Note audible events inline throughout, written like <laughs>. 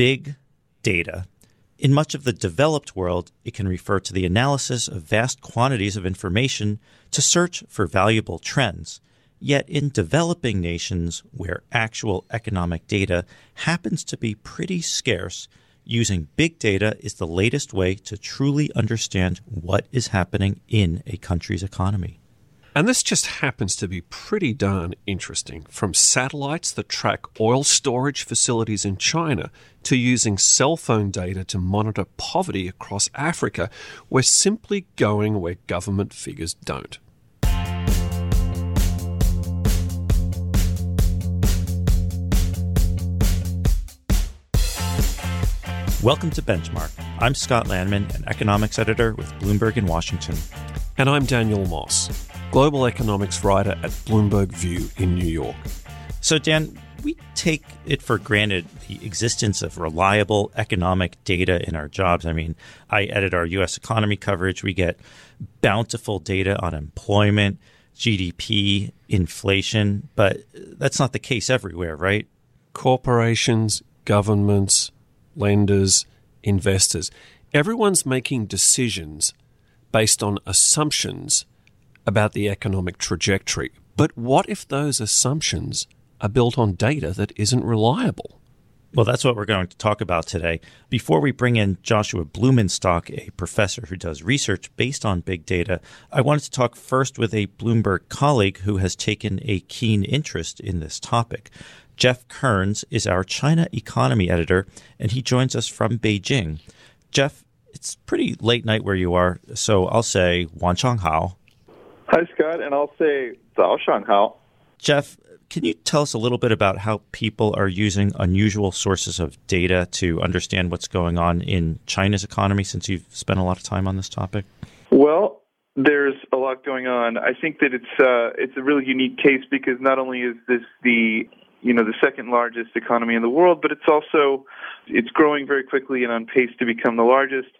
big data. In much of the developed world, it can refer to the analysis of vast quantities of information to search for valuable trends. Yet in developing nations where actual economic data happens to be pretty scarce, using big data is the latest way to truly understand what is happening in a country's economy. And this just happens to be pretty darn interesting. From satellites that track oil storage facilities in China to using cell phone data to monitor poverty across Africa, we're simply going where government figures don't. Welcome to Benchmark. I'm Scott Lanman, an economics editor with Bloomberg in Washington. And I'm Daniel Moss, global economics writer at Bloomberg View in New York. So, Dan, we take it for granted the existence of reliable economic data in our jobs. I mean, I edit our U.S. economy coverage. We get bountiful data on employment, GDP, inflation, but that's not the case everywhere, right? Corporations, governments, lenders, investors. Everyone's making decisions based on assumptions about the economic trajectory. But what if those assumptions are built on data that isn't reliable? Well, that's what we're going to talk about today. Before we bring in Joshua Blumenstock, a professor who does research based on big data, I wanted to talk first with a Bloomberg colleague who has taken a keen interest in this topic. Jeff Kearns is our China economy editor, and he joins us from Beijing. Jeff, it's pretty late night where you are, so I'll say Wan Chang Hao. Hi, Scott, and I'll say Zao Shang Hao. Jeff, can you tell us a little bit about how people are using unusual sources of data to understand what's going on in China's economy since you've spent a lot of time on this topic? Well, there's a lot going on. I think that it's uh, it's a really unique case because not only is this the you know the second largest economy in the world, but it's also it's growing very quickly and on pace to become the largest.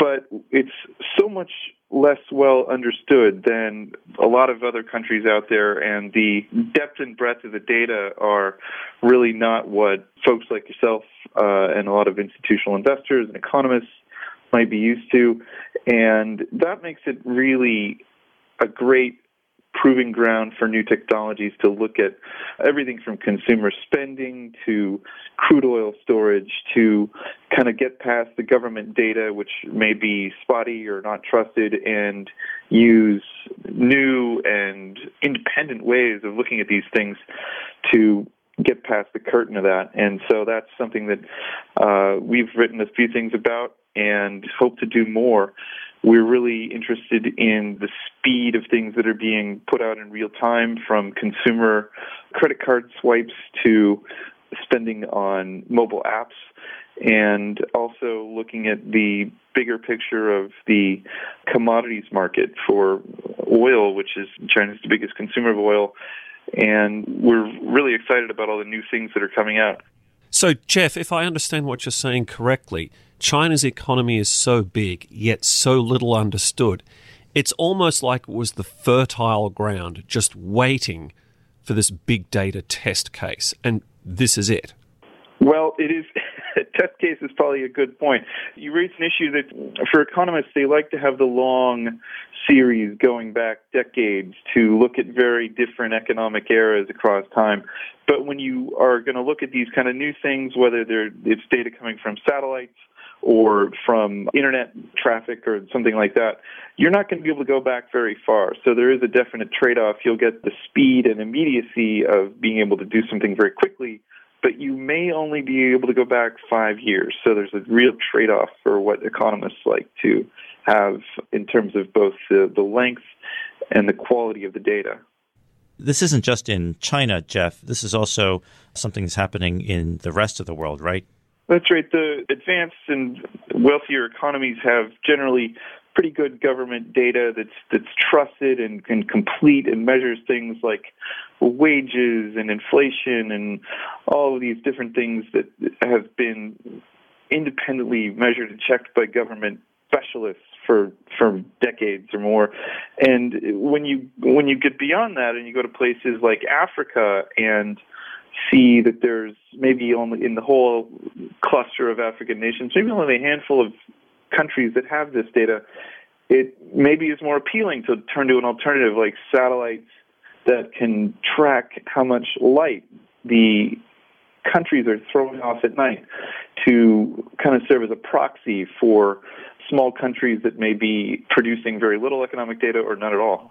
But it's so much less well understood than a lot of other countries out there, and the depth and breadth of the data are really not what folks like yourself uh, and a lot of institutional investors and economists might be used to, and that makes it really a great proving ground for new technologies to look at everything from consumer spending to crude oil storage to kind of get past the government data, which may be spotty or not trusted, and use new and independent ways of looking at these things to get past the curtain of that. And so that's something that uh, we've written a few things about and hope to do more we're really interested in the speed of things that are being put out in real time from consumer credit card swipes to spending on mobile apps and also looking at the bigger picture of the commodities market for oil, which is China's biggest consumer of oil. And we're really excited about all the new things that are coming out. So, Jeff, if I understand what you're saying correctly, China's economy is so big, yet so little understood. It's almost like it was the fertile ground just waiting for this big data test case. And this is it. Well, it is. Test case is probably a good point. You raise an issue that for economists, they like to have the long series going back decades to look at very different economic eras across time. But when you are going to look at these kind of new things, whether they're, it's data coming from satellites or from internet traffic or something like that, you're not going to be able to go back very far. So there is a definite trade-off. You'll get the speed and immediacy of being able to do something very quickly, but you may only be able to go back five years. So there's a real trade-off for what economists like to have in terms of both the, the length and the quality of the data. This isn't just in China, Jeff. This is also something that's happening in the rest of the world, right? That's right. The advanced and wealthier economies have generally pretty good government data that's that's trusted and, and complete and measures things like wages and inflation and all of these different things that have been independently measured and checked by government specialists for for decades or more. And when you when you get beyond that and you go to places like Africa and see that there's maybe only in the whole cluster of African nations, maybe only a handful of countries that have this data, it maybe is more appealing to turn to an alternative like satellites that can track how much light the countries are throwing off at night to kind of serve as a proxy for small countries that may be producing very little economic data or none at all.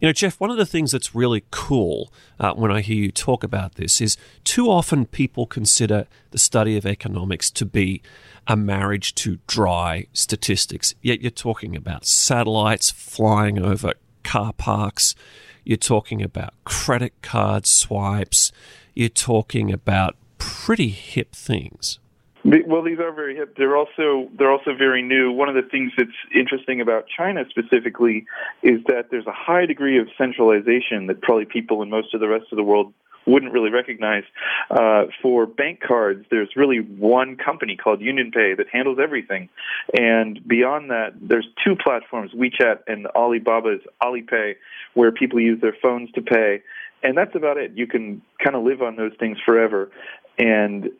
You know, Jeff, one of the things that's really cool uh, when I hear you talk about this is too often people consider the study of economics to be a marriage to dry statistics. Yet you're talking about satellites flying over car parks, you're talking about credit card swipes, you're talking about pretty hip things. Well, these are very hip. They're also they're also very new. One of the things that's interesting about China specifically is that there's a high degree of centralization that probably people in most of the rest of the world wouldn't really recognize. Uh, for bank cards, there's really one company called UnionPay that handles everything, and beyond that, there's two platforms: WeChat and Alibaba's Alipay, where people use their phones to pay. And that's about it. You can kind of live on those things forever. And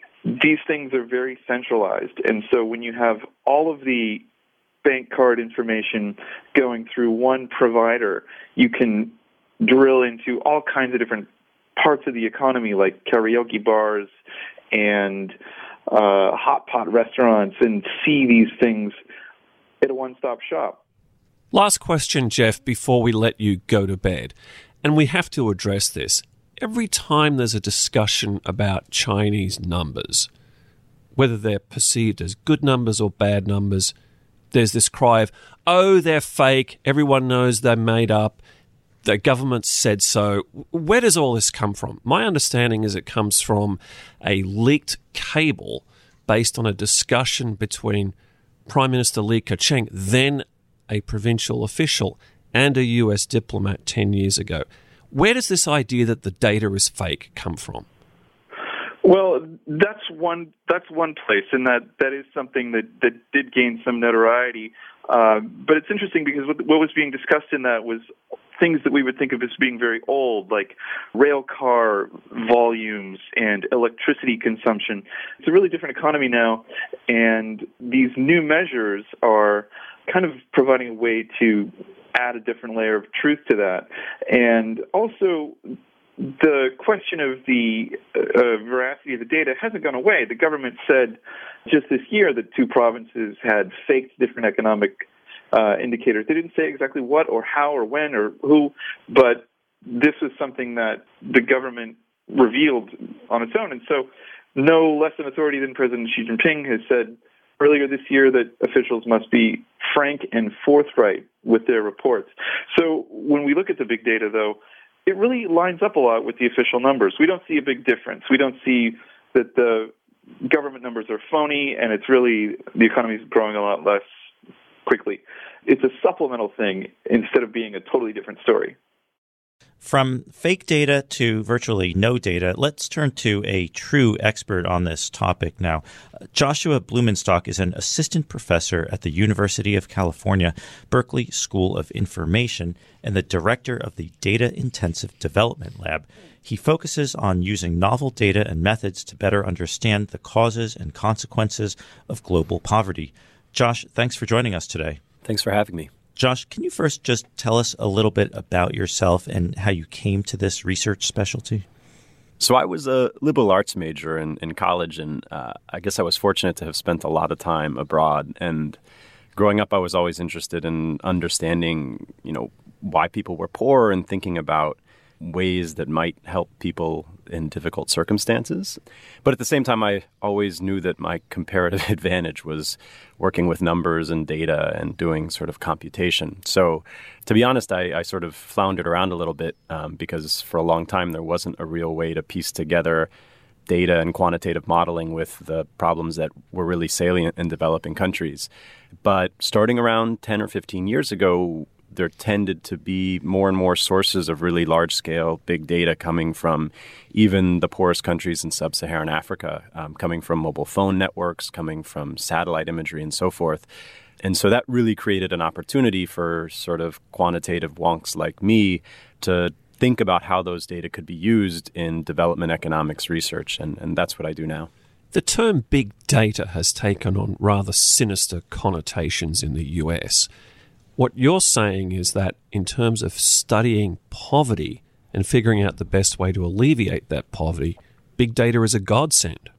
these things are very centralized. And so when you have all of the bank card information going through one provider, you can drill into all kinds of different parts of the economy like karaoke bars and uh, hot pot restaurants and see these things at a one stop shop. Last question, Jeff, before we let you go to bed. And we have to address this every time there's a discussion about Chinese numbers, whether they're perceived as good numbers or bad numbers, there's this cry of, oh, they're fake. Everyone knows they're made up. The government said so. Where does all this come from? My understanding is it comes from a leaked cable based on a discussion between Prime Minister Li Keqiang, then a provincial official, and a US diplomat 10 years ago. Where does this idea that the data is fake come from? Well, that's one that's one place, and that that is something that that did gain some notoriety. Uh, but it's interesting because what, what was being discussed in that was things that we would think of as being very old, like rail car volumes and electricity consumption. It's a really different economy now, and these new measures are kind of providing a way to add a different layer of truth to that. And also, the question of the uh, veracity of the data hasn't gone away. The government said just this year that two provinces had faked different economic uh, indicators. They didn't say exactly what or how or when or who, but this was something that the government revealed on its own. And so, no less an authority than President Xi Jinping has said earlier this year that officials must be frank and forthright with their reports. So when we look at the big data, though, it really lines up a lot with the official numbers. We don't see a big difference. We don't see that the government numbers are phony and it's really the economy is growing a lot less quickly. It's a supplemental thing instead of being a totally different story. From fake data to virtually no data, let's turn to a true expert on this topic now. Joshua Blumenstock is an assistant professor at the University of California, Berkeley School of Information, and the director of the Data Intensive Development Lab. He focuses on using novel data and methods to better understand the causes and consequences of global poverty. Josh, thanks for joining us today. Thanks for having me. Josh, can you first just tell us a little bit about yourself and how you came to this research specialty? So I was a liberal arts major in, in college, and uh, I guess I was fortunate to have spent a lot of time abroad. And growing up, I was always interested in understanding, you know, why people were poor and thinking about ways that might help people in difficult circumstances. But at the same time, I always knew that my comparative <laughs> advantage was working with numbers and data and doing sort of computation. So, to be honest, I, I sort of floundered around a little bit um, because for a long time there wasn't a real way to piece together data and quantitative modeling with the problems that were really salient in developing countries. But starting around 10 or 15 years ago, there tended to be more and more sources of really large scale big data coming from even the poorest countries in sub Saharan Africa, um, coming from mobile phone networks, coming from satellite imagery, and so forth. And so that really created an opportunity for sort of quantitative wonks like me to think about how those data could be used in development economics research. And, and that's what I do now. The term big data has taken on rather sinister connotations in the US. What you're saying is that in terms of studying poverty and figuring out the best way to alleviate that poverty, big data is a godsend.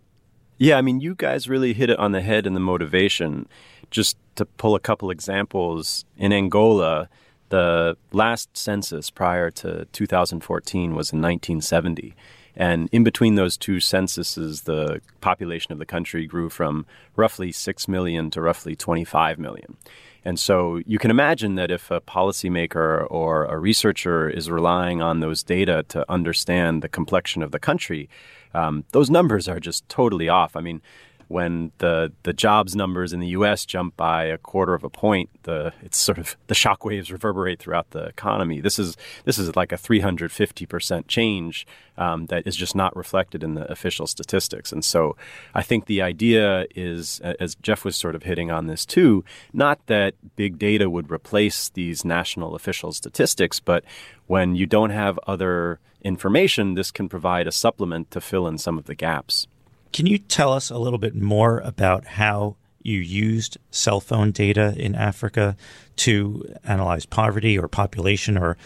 Yeah, I mean, you guys really hit it on the head in the motivation. Just to pull a couple examples, in Angola, the last census prior to 2014 was in 1970. And in between those two censuses, the population of the country grew from roughly 6 million to roughly 25 million. And so you can imagine that if a policymaker or a researcher is relying on those data to understand the complexion of the country, um, those numbers are just totally off. I mean, when the the jobs numbers in the U.S. jump by a quarter of a point, the it's sort of the shockwaves reverberate throughout the economy. This is this is like a 350 percent change um, that is just not reflected in the official statistics. And so, I think the idea is, as Jeff was sort of hitting on this too, not that big data would replace these national official statistics, but when you don't have other information, this can provide a supplement to fill in some of the gaps. Can you tell us a little bit more about how you used cell phone data in Africa to analyze poverty or population or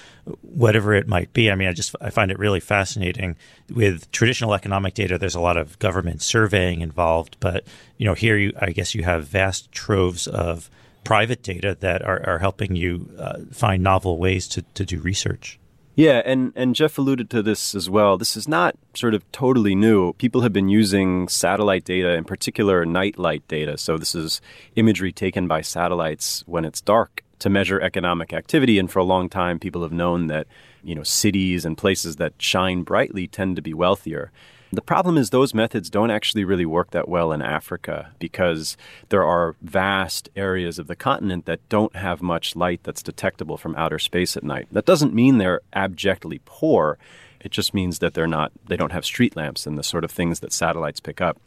whatever it might be. I mean, I just I find it really fascinating. With traditional economic data, there's a lot of government surveying involved, but you know, here you I guess you have vast troves of private data that are, are helping you uh, find novel ways to, to do research. Yeah, and, and Jeff alluded to this as well. This is not sort of totally new. People have been using satellite data, in particular night light data. So this is imagery taken by satellites when it's dark to measure economic activity. And for a long time, people have known that you know cities and places that shine brightly tend to be wealthier. The problem is those methods don't actually really work that well in Africa because there are vast areas of the continent that don't have much light that's detectable from outer space at night. That doesn't mean they're abjectly poor. It just means that they're not they don't have street lamps and the sort of things that satellites pick up.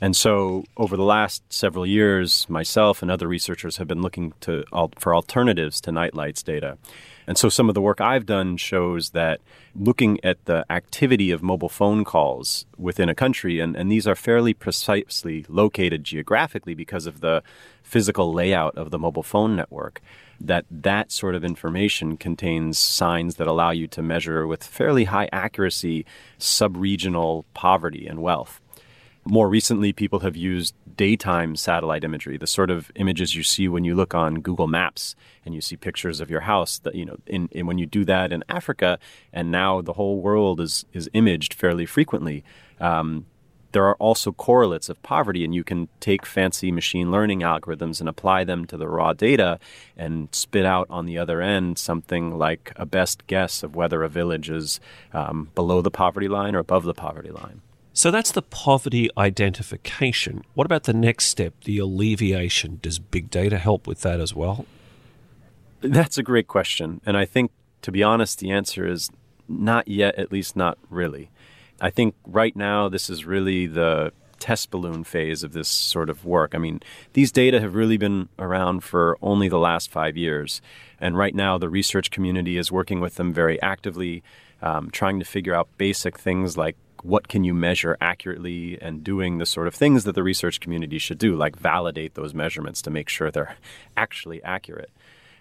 And so, over the last several years, myself and other researchers have been looking to, for alternatives to night lights data. And so some of the work I've done shows that looking at the activity of mobile phone calls within a country, and, and these are fairly precisely located geographically because of the physical layout of the mobile phone network, that that sort of information contains signs that allow you to measure with fairly high accuracy sub-regional poverty and wealth. More recently, people have used daytime satellite imagery, the sort of images you see when you look on Google Maps and you see pictures of your house. That you know, in, in when you do that in Africa, and now the whole world is is imaged fairly frequently. Um, there are also correlates of poverty, and you can take fancy machine learning algorithms and apply them to the raw data and spit out on the other end something like a best guess of whether a village is um, below the poverty line or above the poverty line. So that's the poverty identification. What about the next step, the alleviation? Does big data help with that as well? That's a great question. And I think, to be honest, the answer is not yet, at least not really. I think right now, this is really the test balloon phase of this sort of work. I mean, these data have really been around for only the last five years. And right now, the research community is working with them very actively, um, trying to figure out basic things like what can you measure accurately and doing the sort of things that the research community should do, like validate those measurements to make sure they're <laughs> actually accurate.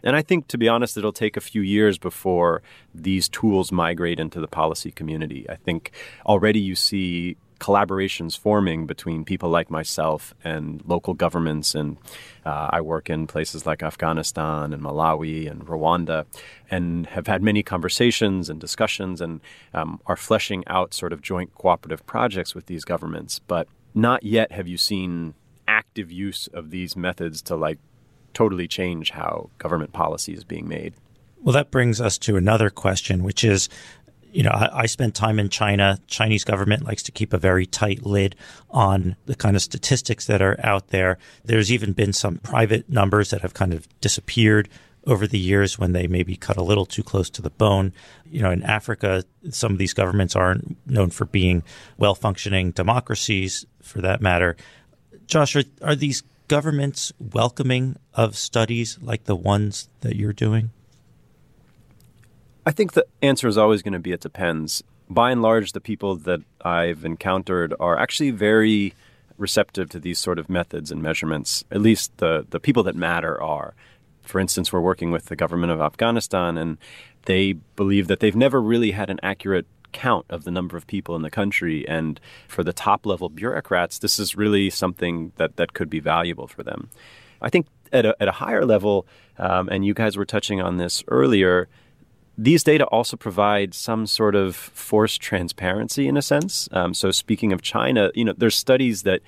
And I think, to be honest, it'll take a few years before these tools migrate into the policy community. I think already you see collaborations forming between people like myself and local governments. And uh, I work in places like Afghanistan and Malawi and Rwanda and have had many conversations and discussions and um, are fleshing out sort of joint cooperative projects with these governments. But not yet have you seen active use of these methods to like totally change how government policy is being made. Well, that brings us to another question, which is you know, I, I, spent time in China. Chinese government likes to keep a very tight lid on the kind of statistics that are out there. There's even been some private numbers that have kind of disappeared over the years when they maybe cut a little too close to the bone. You know, in Africa, some of these governments aren't known for being well functioning democracies for that matter. Josh, are, are these governments welcoming of studies like the ones that you're doing? I think the answer is always going to be it depends. By and large, the people that I've encountered are actually very receptive to these sort of methods and measurements. At least the, the people that matter are. For instance, we're working with the government of Afghanistan, and they believe that they've never really had an accurate count of the number of people in the country. And for the top level bureaucrats, this is really something that, that could be valuable for them. I think at a, at a higher level, um, and you guys were touching on this earlier, these data also provide some sort of forced transparency in a sense. Um, so, speaking of China, you know, there's studies that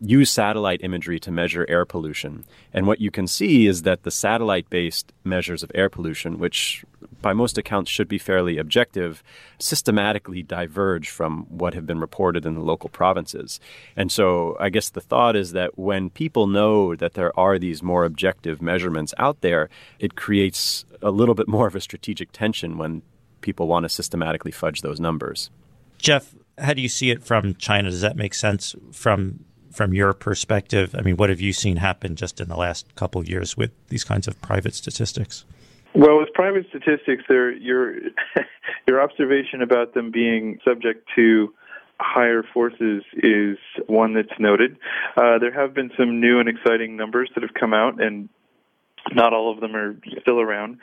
use satellite imagery to measure air pollution. And what you can see is that the satellite based measures of air pollution, which by most accounts should be fairly objective, systematically diverge from what have been reported in the local provinces. And so I guess the thought is that when people know that there are these more objective measurements out there, it creates a little bit more of a strategic tension when people want to systematically fudge those numbers. Jeff, how do you see it from China? Does that make sense from from your perspective? I mean, what have you seen happen just in the last couple of years with these kinds of private statistics? Well, with private statistics, your <laughs> your observation about them being subject to higher forces is one that's noted. Uh, there have been some new and exciting numbers that have come out, and not all of them are still around.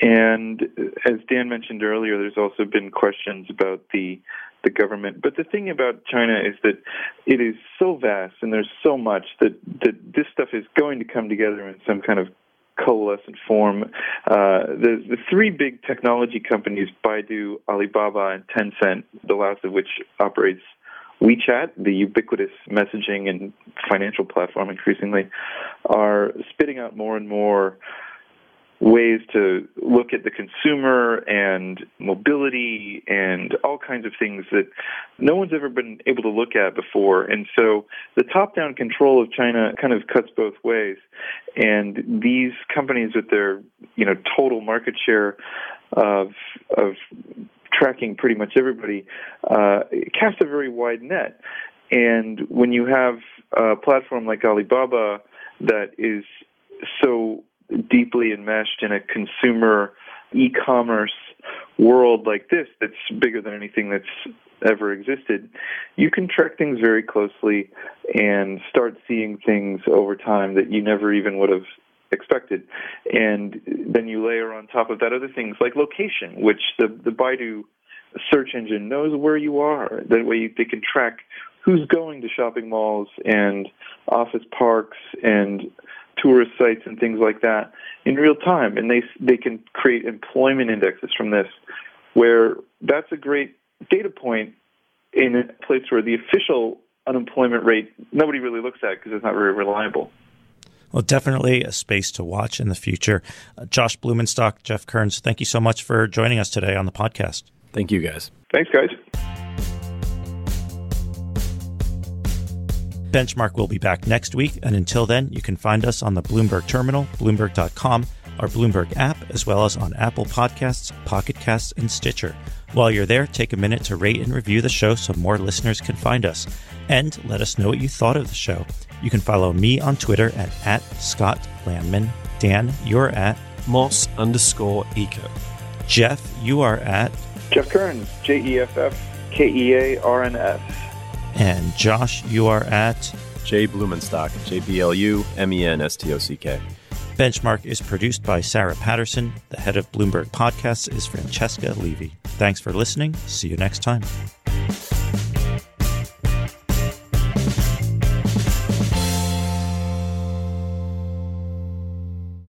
And as Dan mentioned earlier, there's also been questions about the the government. But the thing about China is that it is so vast and there's so much that, that this stuff is going to come together in some kind of coalescent form. Uh, the, the three big technology companies, Baidu, Alibaba, and Tencent, the last of which operates WeChat, the ubiquitous messaging and financial platform increasingly, are spitting out more and more ways to look at the consumer and mobility and all kinds of things that no one's ever been able to look at before. And so the top down control of China kind of cuts both ways. And these companies with their, you know, total market share of, of tracking pretty much everybody, uh, cast a very wide net. And when you have a platform like Alibaba that is so deeply enmeshed in a consumer e-commerce world like this that's bigger than anything that's ever existed, you can track things very closely and start seeing things over time that you never even would have expected. And then you layer on top of that other things like location, which the, the Baidu search engine knows where you are. That way you, they can track who's going to shopping malls and office parks and tourist sites and things like that in real time, and they they can create employment indexes from this, where that's a great data point in a place where the official unemployment rate nobody really looks at because it's not very reliable. Well, definitely a space to watch in the future. Uh, Josh Blumenstock, Jeff Kearns, thank you so much for joining us today on the podcast. Thank you, guys. Thanks, guys. Benchmark will be back next week, and until then, you can find us on the Bloomberg Terminal, Bloomberg.com, our Bloomberg app, as well as on Apple Podcasts, Pocket Casts, and Stitcher. While you're there, take a minute to rate and review the show so more listeners can find us. And let us know what you thought of the show. You can follow me on Twitter at, at Scott Lanman. Dan, you're at Moss underscore Eco. Jeff, you are at Jeff Kearns, J E F F K E A R N S. And Josh, you are at J Blumenstock, J B L U M E N S T O C K. Benchmark is produced by Sarah Patterson. The head of Bloomberg Podcasts is Francesca Levy. Thanks for listening. See you next time.